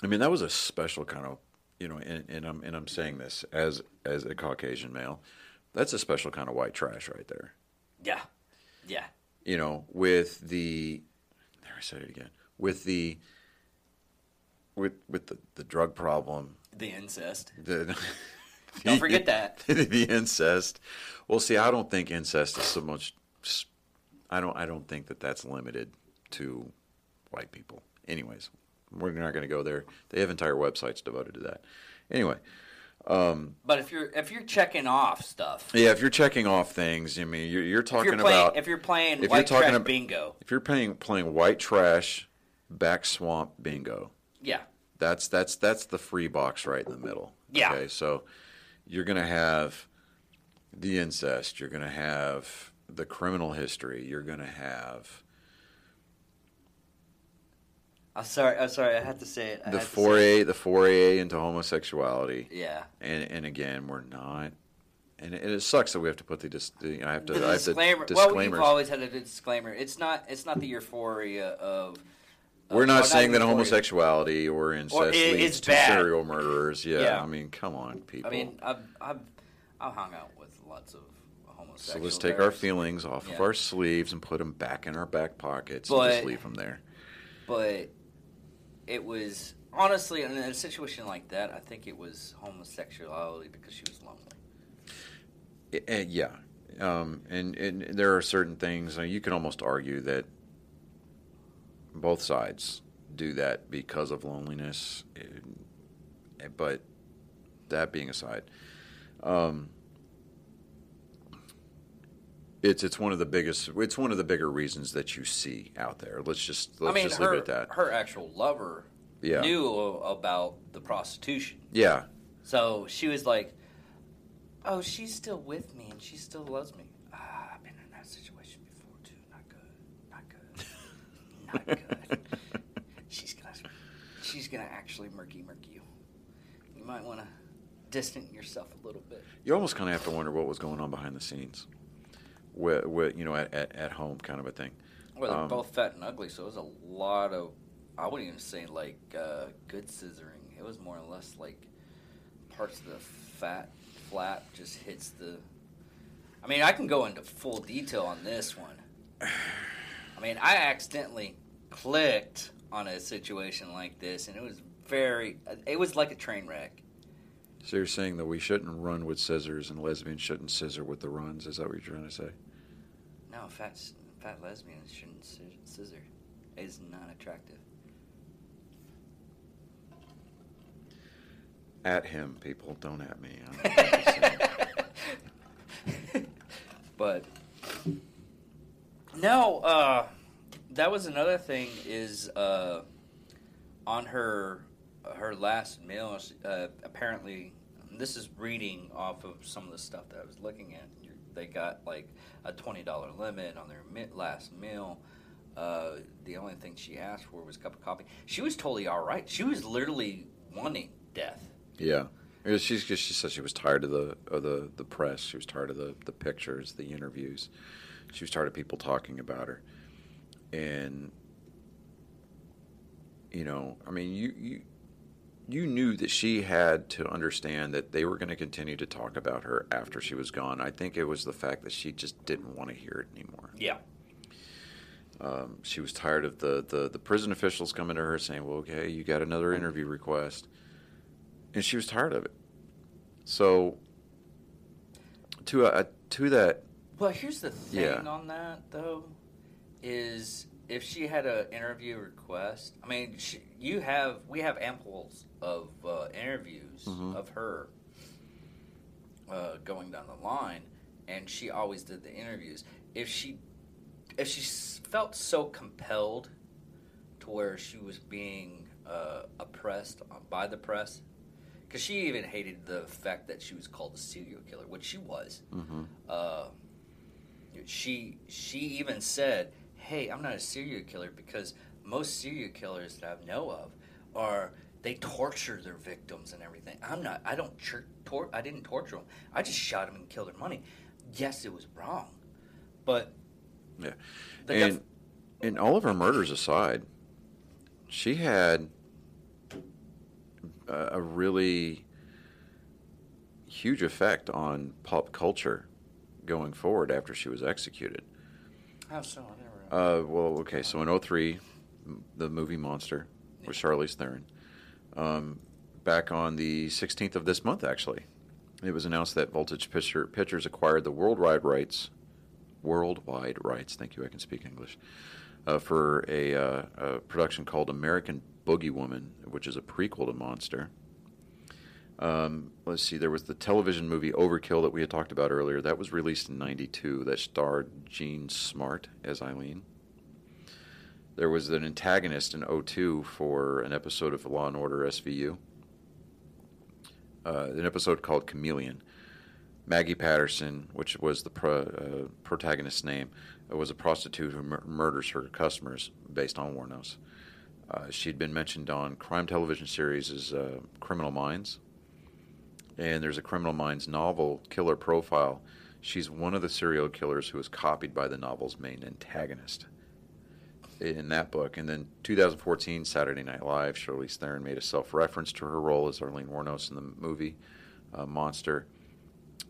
I mean, that was a special kind of, you know, and, and I'm and I'm saying this as as a Caucasian male, that's a special kind of white trash right there. yeah, yeah. you know, with the there I said it again. With the with with the, the drug problem, The incest. the Don't forget that. the incest. Well, see, I don't think incest is so much. I don't. I don't think that that's limited to white people. Anyways, we're not going to go there. They have entire websites devoted to that. Anyway, um, But if you're if you're checking off stuff, yeah, if you're checking off things, I mean, you're, you're if talking you're playing about if you're playing if white you're talking trash about- bingo, if you're playing playing white trash, back swamp bingo. yeah, That's that's that's the free box right in the middle. Yeah. Okay, so you're gonna have the incest. You're gonna have the criminal history. You're gonna have I'm sorry. I'm sorry. I had to say it. I the to foray the foray into homosexuality. Yeah. And and again, we're not. And it, it sucks that we have to put the, dis, you know, I have to The I have to disclaimer. Well, we've always had a disclaimer. It's not. It's not the euphoria of. We're of- not well, saying that homosexuality or incest it- leads it's to bad. serial murderers. Yeah, Yeah. I mean, come on, people. I mean, I've I've I've hung out with lots of homosexuals. So let's take our feelings off Yeah. of our sleeves and put them back in our back pockets and just leave them there. but it was honestly in a situation like that. I think it was homosexuality because she was lonely. I- uh, yeah, um, and, and there are certain things uh, you can almost argue that both sides do that because of loneliness. uh, But that being aside, um, it's it's one of the biggest. It's one of the bigger reasons that you see out there. Let's just let's I mean, just her leave it at that. her actual lover Yeah, knew about the prostitution, yeah. so she was like, "Oh, she's still with me and she still loves me." Ah, I've been in that situation before too. Not good. Not good. She's gonna she's gonna actually murky murky you. You might want to distance yourself a little bit. You almost kind of have to wonder what was going on behind the scenes, with, with you know at, at, at home kind of a thing. Well, they're Um, both fat and ugly, so it was a lot of. I wouldn't even say like uh, good scissoring. It was more or less like parts of the fat flap just hits the. I mean, I can go into full detail on this one. I mean, I accidentally clicked on a situation like this, and it was very. It was like a train wreck. So you're saying that we shouldn't run with scissors and lesbians shouldn't scissor with the runs? Is that what you're trying to say? No, fat fat lesbians shouldn't scissor. It's not attractive. At him, people, don't at me. Saying. but no, uh, that was another thing. Is uh, on her her last meal. Uh, apparently, this is reading off of some of the stuff that I was looking at. They got like a twenty dollar limit on their last meal. Uh, the only thing she asked for was a cup of coffee. She was totally all right. She was literally wanting death. yeah. She's she said she was tired of the of the, the press. She was tired of the, the pictures, the interviews. She was tired of people talking about her. And you know, I mean, you you you knew that she had to understand that they were going to continue to talk about her after she was gone. I think it was the fact that she just didn't want to hear it anymore. Yeah. Um, she was tired of the, the, the prison officials coming to her saying, well, okay, you got another interview request. And she was tired of it. So, to, uh, to that, Well, here's the thing Yeah. on that though, is if she had an interview request, I mean, she, you have we have amples of uh, interviews Mhm. of her uh, going down the line, and she always did the interviews. If she if she felt so compelled to where she was being uh, oppressed by the press, because she even hated the fact that she was called a serial killer, which she was mhm. She she even said, "Hey, I'm not a serial killer because most serial killers that I know of are they torture their victims and everything. I'm not. I don't tor- tor- I didn't torture them. I just shot them and killed their money. Yes, it was wrong, but Yeah. they got- And and all of her murders aside, she had a really huge effect on pop culture going forward after she was executed. how so? I never. Uh, well, okay, so in 03, the movie Monster with Charlize Theron. Um, back on the 16th of this month, actually, it was announced that Voltage Picture, Pictures acquired the worldwide rights, worldwide rights, thank you, I can speak English, uh, for a, uh, a production called American Boogie Woman, which is a prequel to Monster. Um, let's see, there was the television movie Overkill that we had talked about earlier. That was released in 92. That starred Jean Smart as Aileen. There was an antagonist in 02 for an episode of Law and Order SVU. Uh, an episode called Chameleon. Maggie Patterson, which was the pro, uh, protagonist's name, uh, was a prostitute who mur- murders her customers based on Wuornos. Uh, she'd been mentioned on crime television series as uh, Criminal Minds. And there's a Criminal Minds novel, Killer Profile. She's one of the serial killers who was copied by the novel's main antagonist in that book. And then 2014, Saturday Night Live, Charlize Theron made a self-reference to her role as Arlene Wuornos in the movie uh, Monster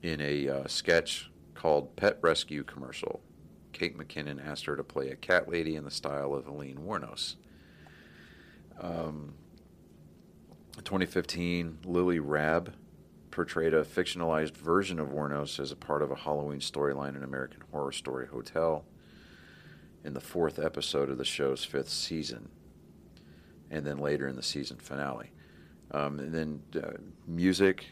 in a uh, sketch called Pet Rescue Commercial. Kate McKinnon asked her to play a cat lady in the style of Helene Wuornos. Um, 2015, Lily Rabe portrayed a fictionalized version of Wuornos as a part of a Halloween storyline in American Horror Story Hotel in the fourth episode of the show's fifth season, and then later in the season finale. Um, and then uh, music.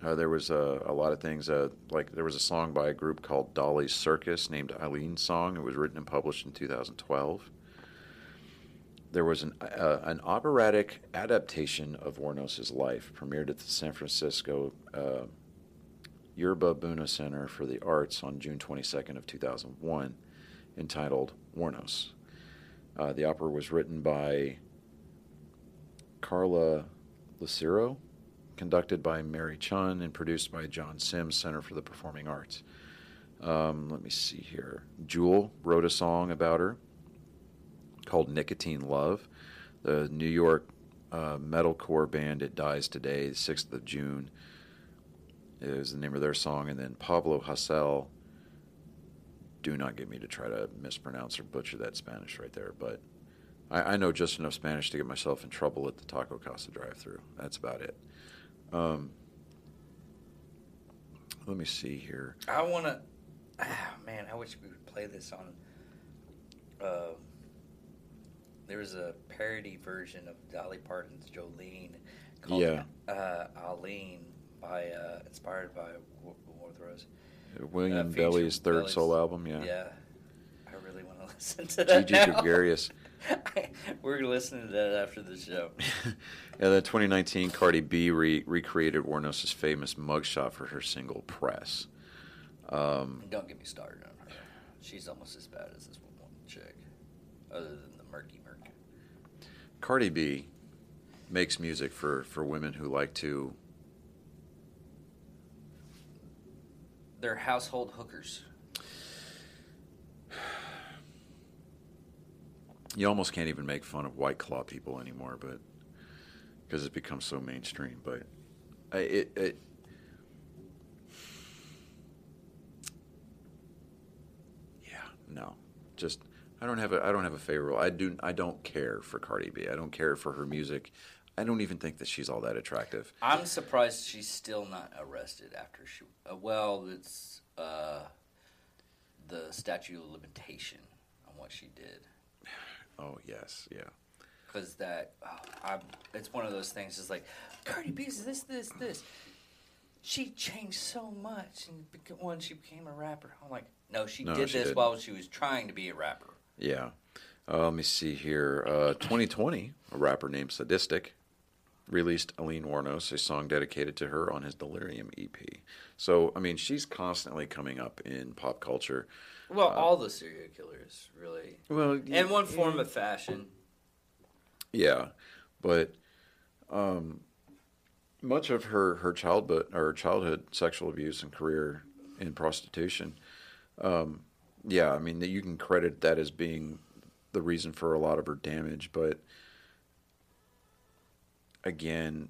Uh, there was a, a lot of things. Uh, like there was a song by a group called Dolly's Circus named Aileen's Song. It was written and published in 2012. There was an uh, an operatic adaptation of Wuornos's life, premiered at the San Francisco uh, Yerba Buena Center for the Arts on June 22nd of 2001 entitled Warnos. Uh, the opera was written by Carla Lucero, conducted by Mary Chun, and produced by Jon Sims Center for the Performing Arts. Um, let me see here. Jewel wrote a song about her called Nicotine Love. The New York uh, metalcore band It Dies Today, the 6th of June, is the name of their song. And then Pablo Hasél do not get me to try to mispronounce or butcher that Spanish right there, but I, I know just enough Spanish to get myself in trouble at the Taco Casa drive-through. That's about it. Um, let me see here. I want to. Ah, man, I wish we would play this on. Uh, there was a parody version of Dolly Parton's Jolene called Yeah. uh, Aileen by uh, inspired by War War of the Rose. William Uh, Belly's third Belly's- solo album, yeah. Yeah, I really want to listen to that Gigi. Gregarious. We're listening to that after the show. yeah, the 2019, Cardi B re- recreated Wuornos' famous mugshot for her single Press. Um, Don't get me started on her. She's almost as bad as this one chick, other than the murky murk. Cardi B makes music for, for women who like to They're household hookers. you almost can't even make fun of white claw people anymore, but because it's become so mainstream. But I, it, it yeah, no, just I don't have a I don't have a favorite. I do I don't care for Cardi B. I don't care for her music. I don't even think that she's all that attractive. I'm surprised she's still not arrested after she. Uh, well, it's uh, the statute of limitation on what she did. Oh yes, yeah. Because that, oh, I'm, it's one of those things. It's like Cardi B's this, this, this. She changed so much, and when she became a rapper, I'm like, no, she No, did she this didn't. while she was trying to be a rapper. Yeah. Uh, let me see here. Uh, 2020, a rapper named Sadistik released Aileen Wuornos, a song dedicated to her on his Delirium EP. So, I mean, she's constantly coming up in pop culture. Well, all the serial killers, really. Well, In one form of fashion. Yeah, but um, much of her her childhood or childhood sexual abuse and career in prostitution, um, yeah, I mean that you can credit that as being the reason for a lot of her damage, but again,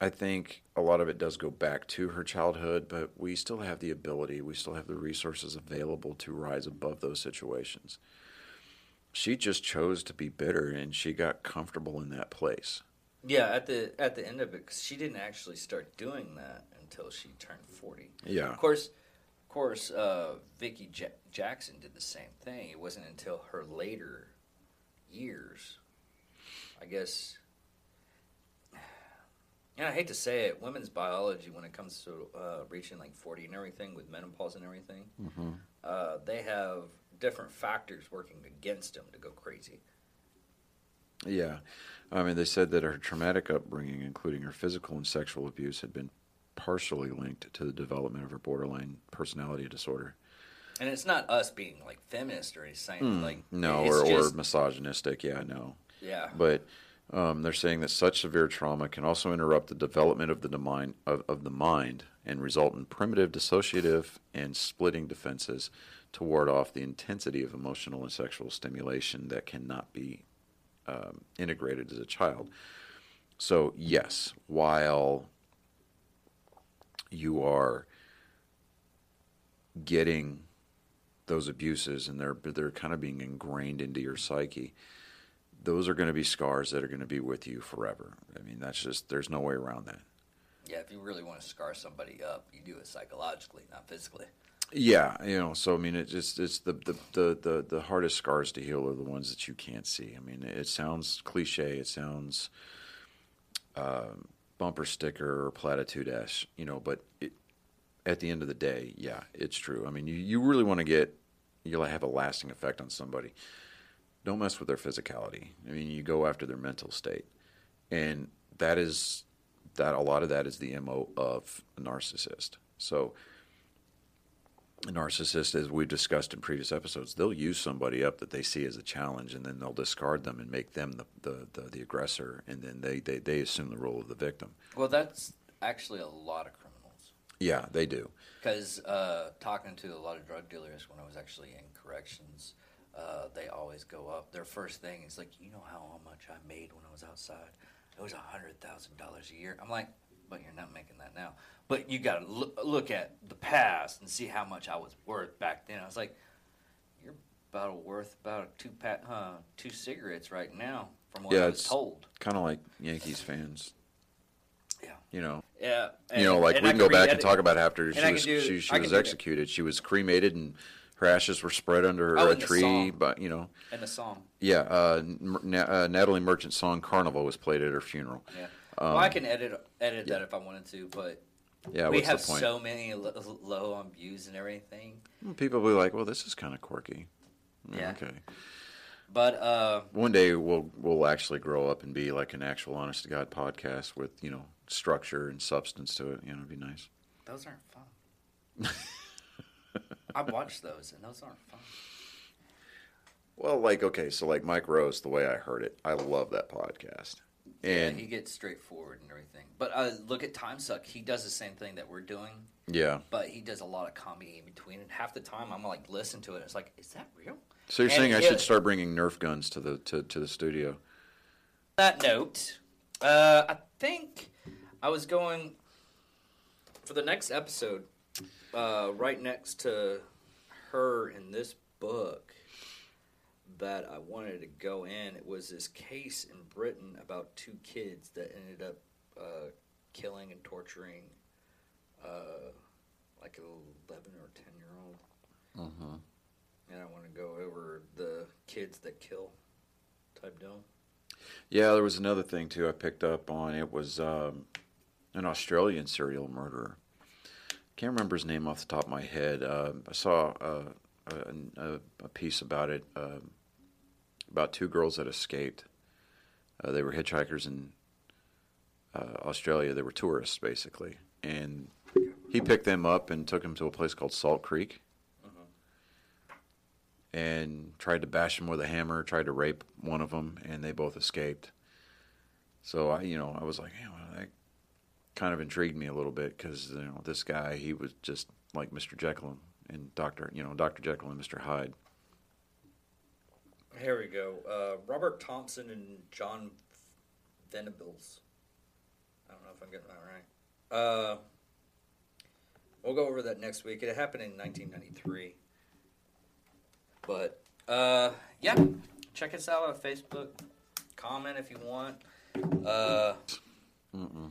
I think a lot of it does go back to her childhood, but we still have the ability, we still have the resources available to rise above those situations. She just chose to be bitter and she got comfortable in that place. Yeah, at the at the end of it, 'cause she didn't actually start doing that until she turned forty. Yeah. Of course, of course, uh, Vicky Ja- Jackson did the same thing. It wasn't until her later years, I guess. And I hate to say it, women's biology, when it comes to uh, reaching like forty and everything, with menopause and everything, Mm-hmm. uh, they have different factors working against them to go crazy. Yeah. I mean, they said that her traumatic upbringing, including her physical and sexual abuse, had been partially linked to the development of her borderline personality disorder. And it's not us being like feminist or anything. Mm, Like no, or, just- or misogynistic. Yeah, no. yeah. But um, they're saying that such severe trauma can also interrupt the development of the mind of, of the mind and result in primitive dissociative and splitting defenses to ward off the intensity of emotional and sexual stimulation that cannot be um, integrated as a child. So yes, while you are getting those abuses and they're they're kind of being ingrained into your psyche those are going to be scars that are going to be with you forever. I mean, that's just there's no way around that. Yeah, if you really want to scar somebody up, you do it psychologically, not physically. Yeah, you know. So I mean, it's just it's the the, the the the hardest scars to heal are the ones that you can't see. I mean, it sounds cliche. It sounds um, bumper sticker or platitude esque, you know. But it, at the end of the day, yeah, it's true. I mean, you you really want to get you'll have a lasting effect on somebody. Don't mess with their physicality. I mean, you go after their mental state, and that is that a lot of that is the mo of a narcissist. So a narcissist, as we've discussed in previous episodes, they'll use somebody up that they see as a challenge, and then they'll discard them and make them the the, the, the aggressor, and then they, they, they assume the role of the victim. Well, that's actually a lot of. Yeah, they do. Because uh, talking to a lot of drug dealers when I was actually in corrections, uh, they always go up. Their first thing is like, you know how much I made when I was outside? It was a hundred thousand dollars a year. I'm like, but you're not making that now. But you got to look, look at the past and see how much I was worth back then. I was like, you're about worth about two pa- uh, two cigarettes right now, from what Yeah, I was it's- told. Kind of like Yankees fans. Yeah. You know, Yeah, you know, like we I can go back and talk about after she was do- she, she was that. executed. She was cremated and her ashes were spread under Oh, a tree. song. But you know, And the song. yeah, uh, N- uh, Natalie Merchant's song "Carnival" was played at her funeral. Yeah. Um, well, I can edit edit that if I wanted to, but Yeah, we have so many lo- low on views and everything. People will be like, "Well, this is kind of quirky." Yeah. Okay. But uh, One day we'll we'll actually grow up and be like an actual honest to god podcast with you know structure and substance to it. You know, it'd be nice. those aren't fun. I watched those, and those aren't fun. Well, like okay, so like Mike Rose, the way I heard it, I love that podcast. And yeah, he gets straightforward and everything. But uh, look at Time Suck. He does the same thing that we're doing, yeah, but he does a lot of comedy in between. And half the time, I'm like, listen to it. It's like, is that real? so you're And saying I should start bringing Nerf guns to the to, to the studio? that note, uh, I think I was going for the next episode, uh, right next to her in this book that I wanted to go in. It was this case in Britain about two kids that ended up uh, killing and torturing uh, like an 11 or 10 year old. Mm-hmm. And I want to go over the kids that kill type deal. Yeah, there was another thing too I picked up on. It was um, an Australian serial murderer. Can't remember his name off the top of my head. Um I saw uh, a, a, a piece about it um about two girls that escaped. Uh, they were hitchhikers in uh, Australia. They were tourists basically, and he picked them up and took them to a place called Salt Creek, and tried to bash them with a hammer. Tried to rape one of them, and they both escaped. So I, you know, I was like, hey, well, that kind of intrigued me a little bit because you know this guy, he was just like Mr. Jekyll and Doctor, you know, Doctor Jekyll and Mr. Hyde. Here we go. Uh, Robert Thompson and John Venables. I don't know if I'm getting that right. Uh, we'll go over that next week. It happened in 1993. But uh, yeah, check us out on Facebook. Comment if you want. Uh, Mm-mm.